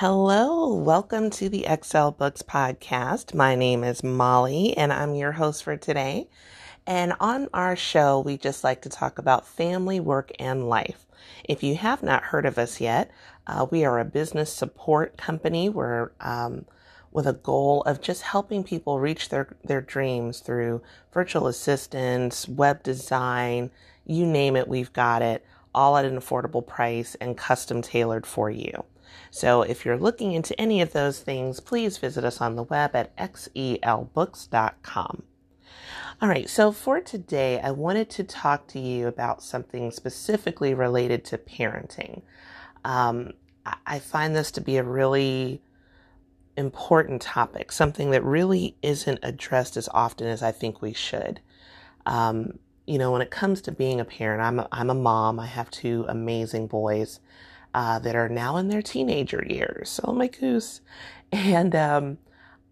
Hello, welcome to the Xel Books podcast. My name is Molly and I'm your host for today. And on our show, we just like to talk about family, work, and life. If you have not heard of us yet, uh, we are a business support company. We're um, with a goal of just helping people reach their, their dreams through virtual assistants, web design, you name it, we've got it, all at an affordable price and custom tailored for you. So if you're looking into any of those things, please visit us on the web at xelbooks.com. All right, so for today, I wanted to talk to you about something specifically related to parenting. Um, I find this to be a really important topic, something that really isn't addressed as often as I think we should. Um, you know, when it comes to being a parent, I'm a, I'm a mom. I have two amazing boys uh, that are now in their teenager years. Oh my goose. And um,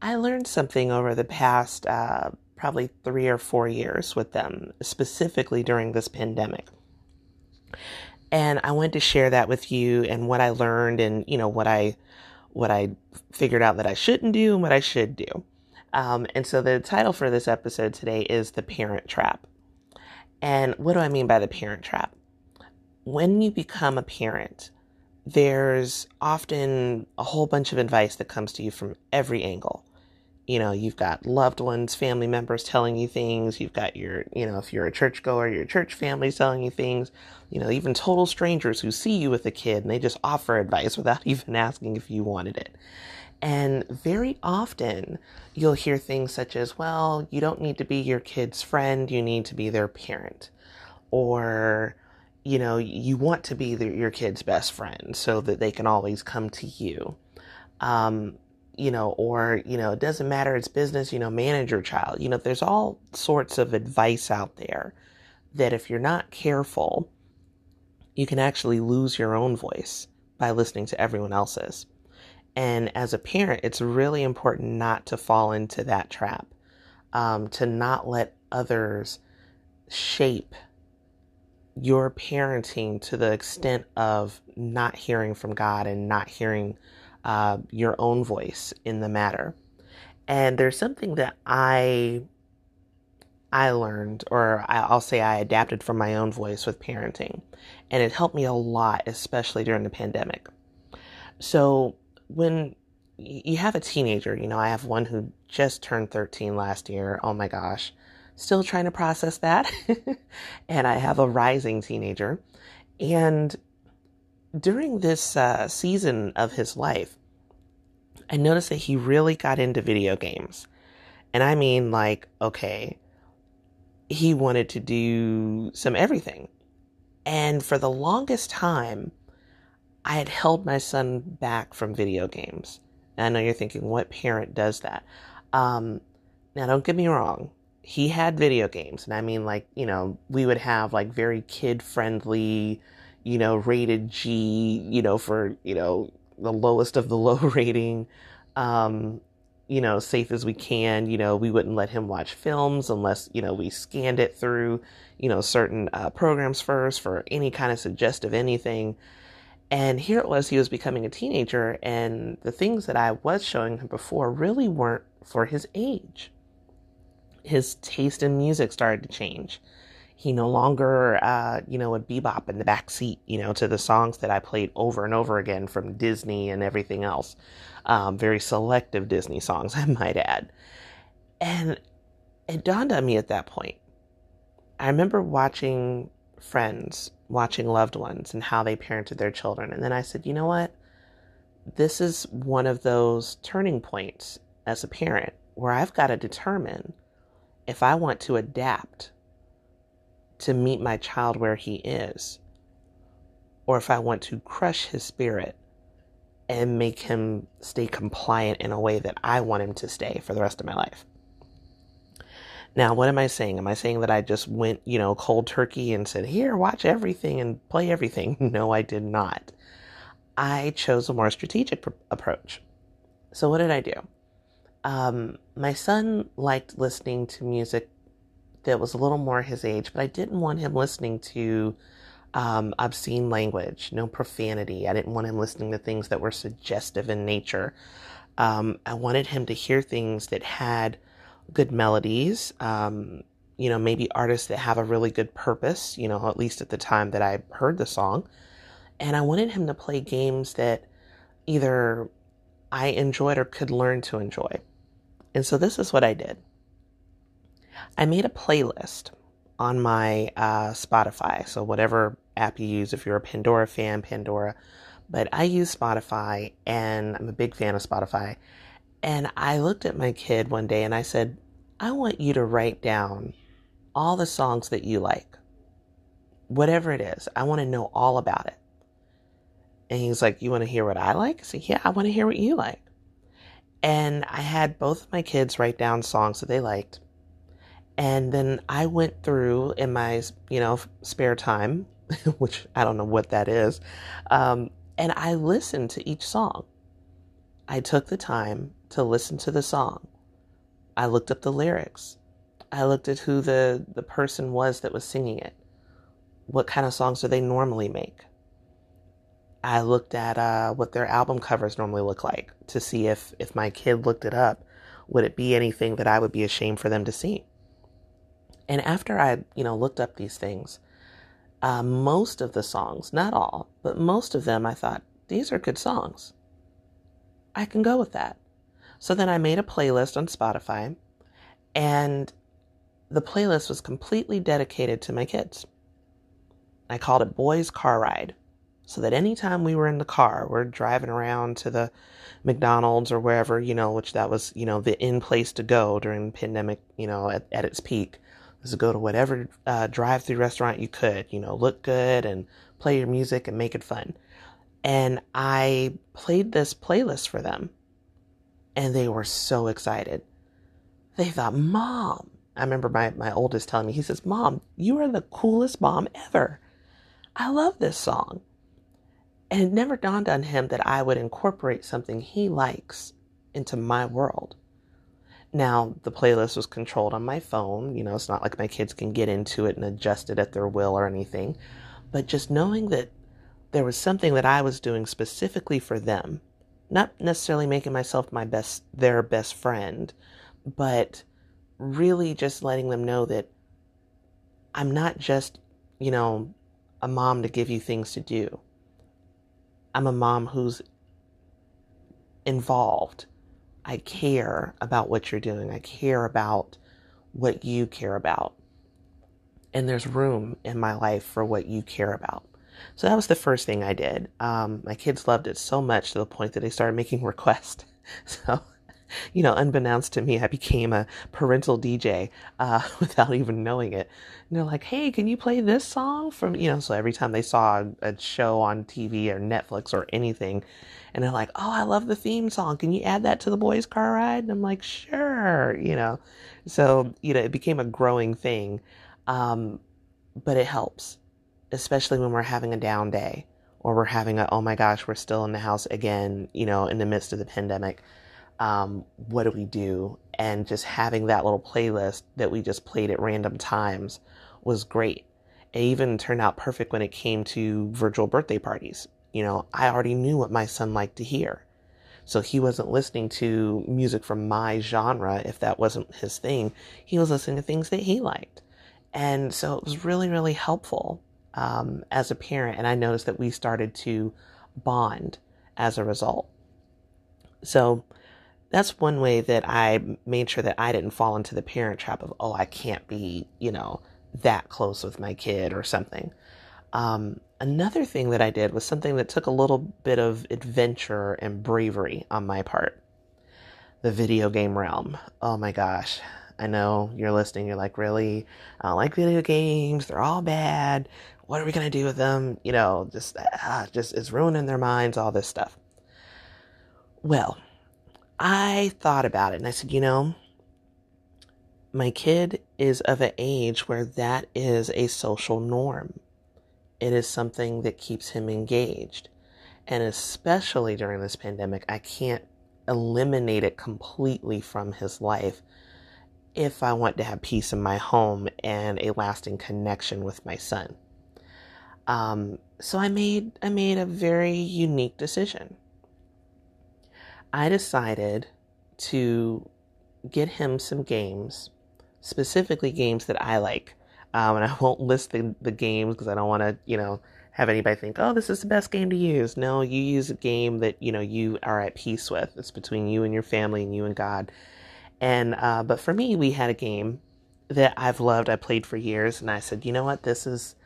I learned something over the past uh, probably three or four years with them, specifically during this pandemic. And I wanted to share that with you and what I learned and, you know, what I what I figured out that I shouldn't do and what I should do. Um, and so the title for this episode today is The Parent Trap. And what do I mean by the parent trap? When you become a parent, there's often a whole bunch of advice that comes to you from every angle. You know, you've got loved ones, family members telling you things. You've got your, you know, if you're a churchgoer, your church family telling you things. You know, even total strangers who see you with a kid and they just offer advice without even asking if you wanted it. And very often you'll hear things such as, well, you don't need to be your kid's friend, you need to be their parent. Or, you know, you want to be the, your kid's best friend so that they can always come to you. Um, you know, or, you know, it doesn't matter, it's business, you know, manage your child. You know, there's all sorts of advice out there that if you're not careful, you can actually lose your own voice by listening to everyone else's. And as a parent, it's really important not to fall into that trap, um, to not let others shape your parenting to the extent of not hearing from God and not hearing uh, your own voice in the matter. And there's something that I I learned, or I'll say I adapted from my own voice with parenting, and it helped me a lot, especially during the pandemic. So when you have a teenager, you know, I have one who just turned 13 last year. Oh my gosh still trying to process that. and I have a rising teenager. And during this uh, season of his life, I noticed that he really got into video games. And I mean, like, okay, he wanted to do some everything. And for the longest time, I had held my son back from video games. And I know you're thinking, what parent does that? Um, now, don't get me wrong he had video games and i mean like you know we would have like very kid friendly you know rated g you know for you know the lowest of the low rating um you know safe as we can. You know we wouldn't let him watch films unless you know we scanned it through you know certain uh, programs first for any kind of suggestive anything. And here it was he was becoming a teenager and the things that i was showing him before really weren't for his age his taste in music started to change. He no longer, uh, you know, would bebop in the back seat, you know, to the songs that I played over and over again from Disney and everything else. Um, very selective Disney songs, I might add. And it dawned on me at that point. I remember watching friends, watching loved ones, and how they parented their children. And then I said, you know what? This is one of those turning points as a parent where I've got to determine if I want to adapt to meet my child where he is, or if I want to crush his spirit and make him stay compliant in a way that I want him to stay for the rest of my life. Now, what am I saying? Am I saying that I just went, you know, cold turkey and said, here, watch everything and play everything? No, I did not. I chose a more strategic pr- approach. So, what did I do? Um, my son liked listening to music that was a little more his age, but I didn't want him listening to um, obscene language, no profanity. I didn't want him listening to things that were suggestive in nature. Um, I wanted him to hear things that had good melodies, um, you know, maybe artists that have a really good purpose, you know, at least at the time that I heard the song. And I wanted him to play games that either I enjoyed or could learn to enjoy. And so this is what I did I made a playlist on my uh, Spotify. So, whatever app you use, if you're a Pandora fan, Pandora. But I use Spotify and I'm a big fan of Spotify. And I looked at my kid one day and I said, I want you to write down all the songs that you like. Whatever it is, I want to know all about it. And he's like, You want to hear what I like? I said, Yeah, I want to hear what you like. And I had both of my kids write down songs that they liked. And then I went through in my, you know, spare time, which I don't know what that is, um, and I listened to each song. I took the time to listen to the song. I looked up the lyrics. I looked at who the, the person was that was singing it. What kind of songs do they normally make? I looked at uh, what their album covers normally look like to see if, if my kid looked it up, would it be anything that I would be ashamed for them to see? And after I, you know, looked up these things, uh, most of the songs, not all, but most of them, I thought, these are good songs. I can go with that. So then I made a playlist on Spotify, and the playlist was completely dedicated to my kids. I called it Boys Car Ride so that anytime we were in the car, we're driving around to the McDonald's or wherever, you know, which that was, you know, the in place to go during pandemic, you know, at, at its peak, was to go to whatever uh, drive through restaurant you could, you know, look good and play your music and make it fun. And I played this playlist for them, and they were so excited. They thought, Mom, I remember my, my oldest telling me, he says, Mom, you are the coolest mom ever. I love this song. And it never dawned on him that I would incorporate something he likes into my world. Now, the playlist was controlled on my phone. You know, it's not like my kids can get into it and adjust it at their will or anything. But just knowing that there was something that I was doing specifically for them, not necessarily making myself my best, their best friend, but really just letting them know that I'm not just, you know, a mom to give you things to do. I'm a mom who's involved. I care about what you're doing. I care about what you care about. And there's room in my life for what you care about. So that was the first thing I did. Um, my kids loved it so much to the point that they started making requests. So you know, unbeknownst to me, I became a parental DJ uh, without even knowing it. And they're like, hey, can you play this song from, you know, so every time they saw a, a show on TV or Netflix or anything, and they're like, oh, I love the theme song. Can you add that to the boys' car ride? And I'm like, sure, you know. So, you know, it became a growing thing. Um, but it helps, especially when we're having a down day or we're having a, oh my gosh, we're still in the house again, you know, in the midst of the pandemic um, what do we do? And just having that little playlist that we just played at random times was great. It even turned out perfect when it came to virtual birthday parties. You know, I already knew what my son liked to hear. So he wasn't listening to music from my genre if that wasn't his thing. He was listening to things that he liked. And so it was really, really helpful um, as a parent. And I noticed that we started to bond as a result. So that's one way that I made sure that I didn't fall into the parent trap of, oh, I can't be, you know, that close with my kid or something. Um, another thing that I did was something that took a little bit of adventure and bravery on my part the video game realm. Oh my gosh. I know you're listening. You're like, really? I don't like video games. They're all bad. What are we going to do with them? You know, just, ah, just, it's ruining their minds, all this stuff. Well, I thought about it and I said, you know, my kid is of an age where that is a social norm. It is something that keeps him engaged. And especially during this pandemic, I can't eliminate it completely from his life if I want to have peace in my home and a lasting connection with my son. Um, so I made I made a very unique decision. I decided to get him some games, specifically games that I like. Um, and I won't list the, the games because I don't want to, you know, have anybody think, oh, this is the best game to use. No, you use a game that, you know, you are at peace with. It's between you and your family and you and God. And, uh, but for me, we had a game that I've loved. I played for years. And I said, you know what? This is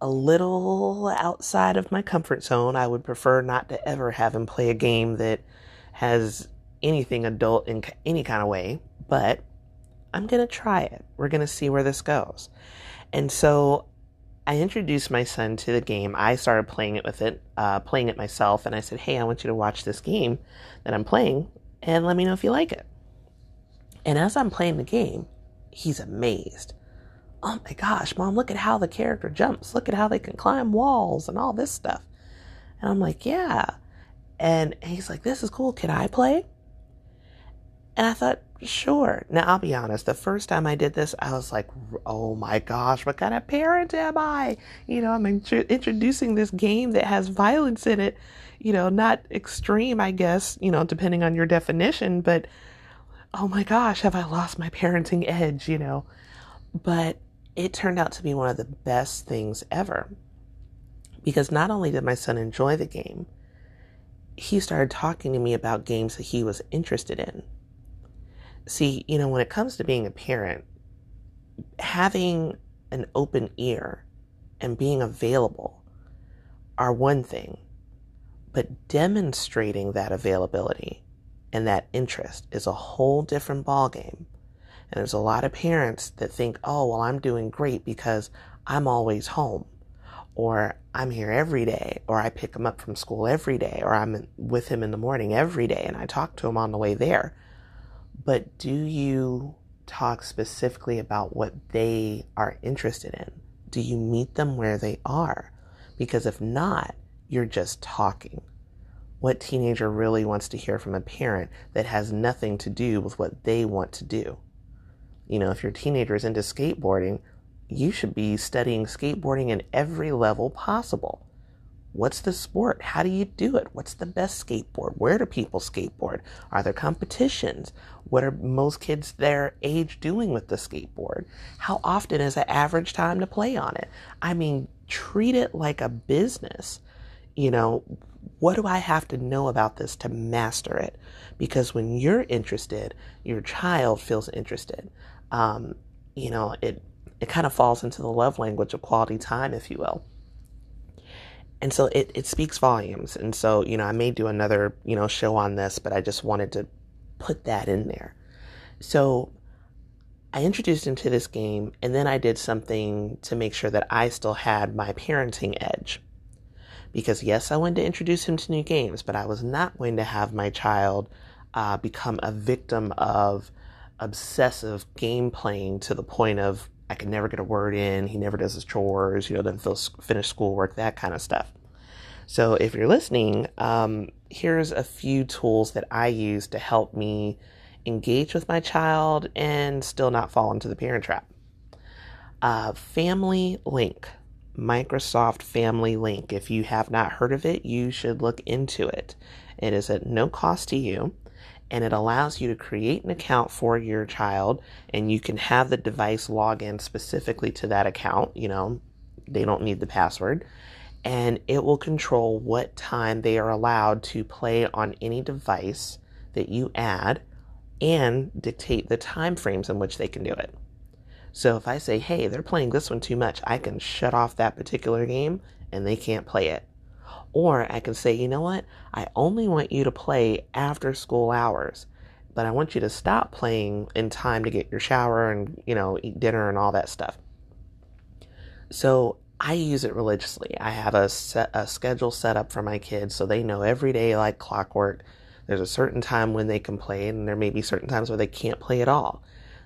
a little outside of my comfort zone. I would prefer not to ever have him play a game that has anything adult in any kind of way, but I'm going to try it. We're going to see where this goes. And so I introduced my son to the game. I started playing it with it, uh, playing it myself, and I said, Hey, I want you to watch this game that I'm playing and let me know if you like it. And as I'm playing the game, he's amazed. Oh my gosh, mom, look at how the character jumps. Look at how they can climb walls and all this stuff. And I'm like, Yeah. And he's like, This is cool. Can I play? And I thought, sure. Now, I'll be honest, the first time I did this, I was like, oh my gosh, what kind of parent am I? You know, I'm int- introducing this game that has violence in it, you know, not extreme, I guess, you know, depending on your definition, but oh my gosh, have I lost my parenting edge, you know? But it turned out to be one of the best things ever. Because not only did my son enjoy the game, he started talking to me about games that he was interested in. See, you know, when it comes to being a parent, having an open ear and being available are one thing, but demonstrating that availability and that interest is a whole different ballgame. And there's a lot of parents that think, oh, well, I'm doing great because I'm always home, or I'm here every day, or I pick him up from school every day, or I'm with him in the morning every day and I talk to him on the way there. But do you talk specifically about what they are interested in? Do you meet them where they are? Because if not, you're just talking. What teenager really wants to hear from a parent that has nothing to do with what they want to do? You know, if your teenager is into skateboarding, you should be studying skateboarding in every level possible. What's the sport? How do you do it? What's the best skateboard? Where do people skateboard? Are there competitions? What are most kids their age doing with the skateboard? How often is the average time to play on it? I mean, treat it like a business. You know, what do I have to know about this to master it? Because when you're interested, your child feels interested. Um, you know, it it kind of falls into the love language of quality time, if you will and so it, it speaks volumes. And so, you know, I may do another, you know, show on this, but I just wanted to put that in there. So I introduced him to this game and then I did something to make sure that I still had my parenting edge. Because yes, I wanted to introduce him to new games, but I was not going to have my child uh, become a victim of obsessive game playing to the point of I can never get a word in. He never does his chores, you know, doesn't finish schoolwork, that kind of stuff. So if you're listening, um, here's a few tools that I use to help me engage with my child and still not fall into the parent trap. Uh, Family Link, Microsoft Family Link. If you have not heard of it, you should look into it. It is at no cost to you and it allows you to create an account for your child and you can have the device log in specifically to that account you know they don't need the password and it will control what time they are allowed to play on any device that you add and dictate the time frames in which they can do it. So if i say hey they're playing this one too much i can shut off that particular game and they can't play it or I can say, you know what? I only want you to play after school hours, but I want you to stop playing in time to get your shower and, you know, eat dinner and all that stuff. So I use it religiously. I have a, set, a schedule set up for my kids so they know every day, like clockwork, there's a certain time when they can play, and there may be certain times where they can't play at all.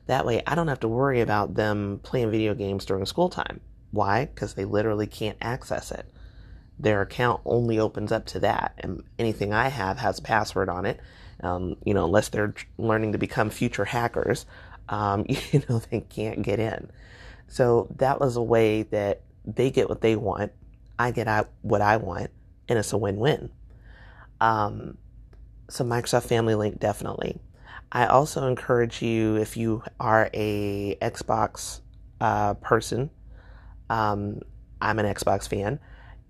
That way, I don't have to worry about them playing video games during school time. Why? Because they literally can't access it their account only opens up to that, and anything I have has a password on it. Um, you know, unless they're learning to become future hackers, um, you know, they can't get in. So that was a way that they get what they want. I get out what I want, and it's a win-win. Um, so Microsoft Family Link definitely. I also encourage you if you are a Xbox uh, person. Um, I'm an Xbox fan.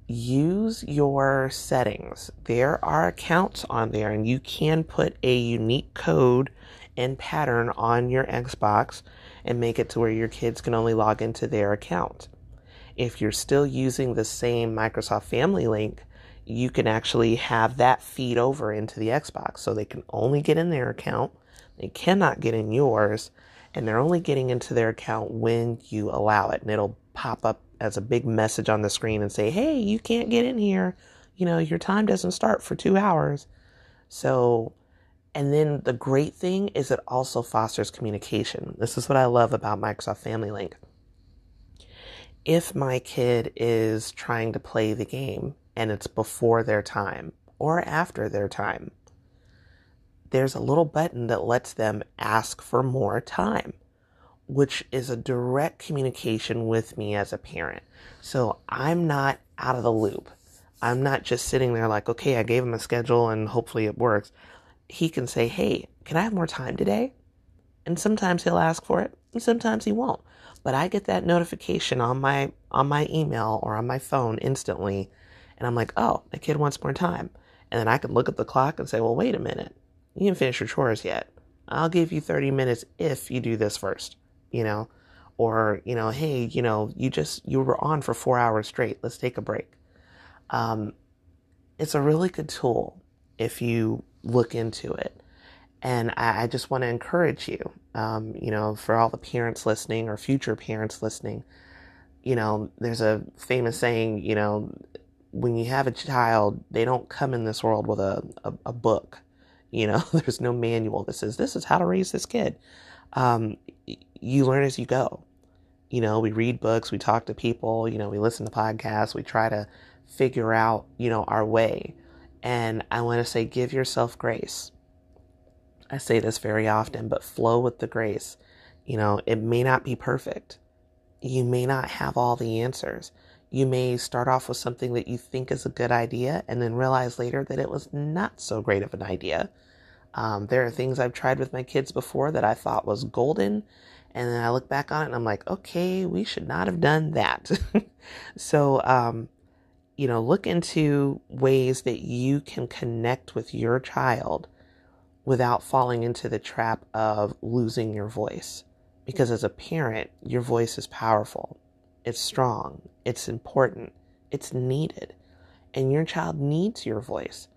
Use your settings. There are accounts on there, and you can put a unique code and pattern on your Xbox and make it to where your kids can only log into their account. If you're still using the same Microsoft Family Link, you can actually have that feed over into the Xbox so they can only get in their account. They cannot get in yours, and they're only getting into their account when you allow it. And it'll pop up as a big message on the screen and say, hey, you can't get in here. You know, your time doesn't start for two hours. So, and then the great thing is it also fosters communication. This is what I love about Microsoft Family Link. If my kid is trying to play the game and it's before their time or after their time, there's a little button that lets them ask for more time, which is a direct communication with me as a parent. So I'm not out of the loop. I'm not just sitting there like, okay, I gave him a schedule and hopefully it works. He can say, hey, can I have more time today? And sometimes he'll ask for it, and sometimes he won't. But I get that notification on my on my email or on my phone instantly and I'm like, oh, the kid wants more time. And then I can look at the clock and say, well, wait a minute. You didn't finish your chores yet. I'll give you 30 minutes if you do this first, you know? Or, you know, hey, you know, you just, you were on for four hours straight. Let's take a break. Um, it's a really good tool if you look into it. And I, I just want to encourage you, um, you know, for all the parents listening or future parents listening, you know, there's a famous saying, you know, when you have a child, they don't come in this world with a, a, a book. You know, there's no manual that says this is how to raise this kid. Um, you learn as you go. You know, we read books, we talk to people, you know, we listen to podcasts, we try to figure out, you know, our way. And I want to say, give yourself grace. I say this very often, but flow with the grace. You know, it may not be perfect. You may not have all the answers you may start off with something that you think is a good idea and then realize later that it was not so great of an idea. Um, there are things I've tried with my kids before that I thought was golden. And then I look back on it and I'm like, okay, we should not have done that. so, um, you know, look into ways that you can connect with your child without falling into the trap of losing your voice. Because as a parent, your voice is powerful. It's strong. It's important. It's needed. And your child needs your voice.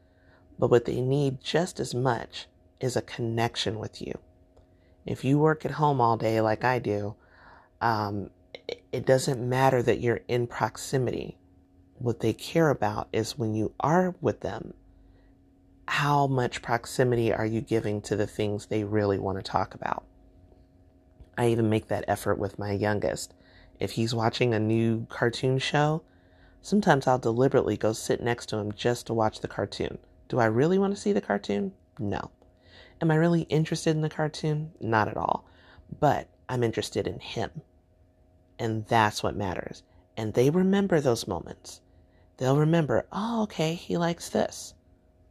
But what they need just as much is a connection with you. If you work at home all day like I do, um, it doesn't matter that you're in proximity. What they care about is when you are with them, how much proximity are you giving to the things they really want to talk about? I even make that effort with my youngest. If he's watching a new cartoon show, sometimes I'll deliberately go sit next to him just to watch the cartoon. Do I really want to see the cartoon? No. Am I really interested in the cartoon? Not at all. But I'm interested in him. And that's what matters. And they remember those moments. They'll remember, oh, okay, he likes this.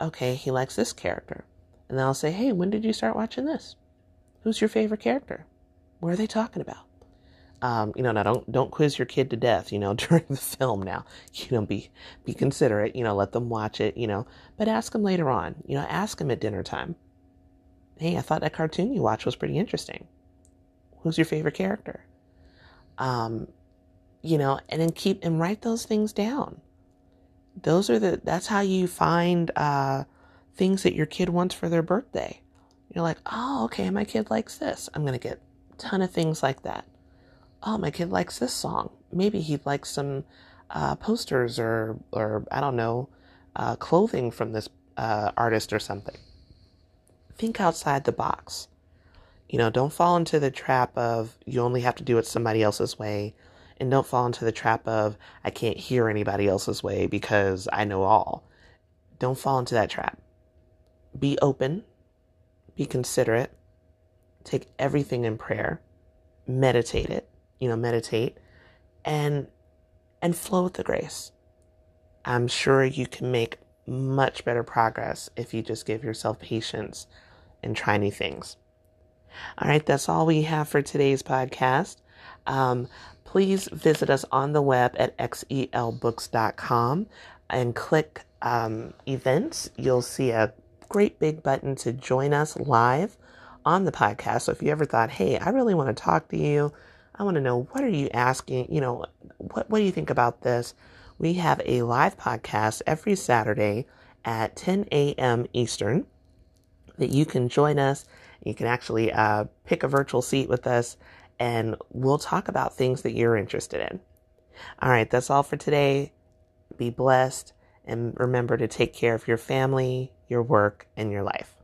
Okay, he likes this character. And then I'll say, hey, when did you start watching this? Who's your favorite character? What are they talking about? Um, you know, now don't don't quiz your kid to death, you know, during the film. Now, you know, be be considerate. You know, let them watch it. You know, but ask them later on. You know, ask them at dinner time. Hey, I thought that cartoon you watched was pretty interesting. Who's your favorite character? Um, you know, and then keep and write those things down. Those are the. That's how you find uh, things that your kid wants for their birthday. You're like, oh, okay, my kid likes this. I'm gonna get a ton of things like that oh, my kid likes this song. Maybe he'd like some uh, posters or, or I don't know, uh, clothing from this uh, artist or something. Think outside the box. You know, don't fall into the trap of you only have to do it somebody else's way. And don't fall into the trap of I can't hear anybody else's way because I know all. Don't fall into that trap. Be open, be considerate, take everything in prayer, meditate it, you know, meditate and and flow with the grace. I'm sure you can make much better progress if you just give yourself patience and try new things. All right, that's all we have for today's podcast. Um, please visit us on the web at xelbooks.com and click um, events. You'll see a great big button to join us live on the podcast. So if you ever thought, hey, I really want to talk to you, I want to know what are you asking, you know, what, what do you think about this? We have a live podcast every Saturday at 10 a.m. Eastern that you can join us. You can actually uh, pick a virtual seat with us and we'll talk about things that you're interested in. All right, that's all for today. Be blessed and remember to take care of your family, your work, and your life.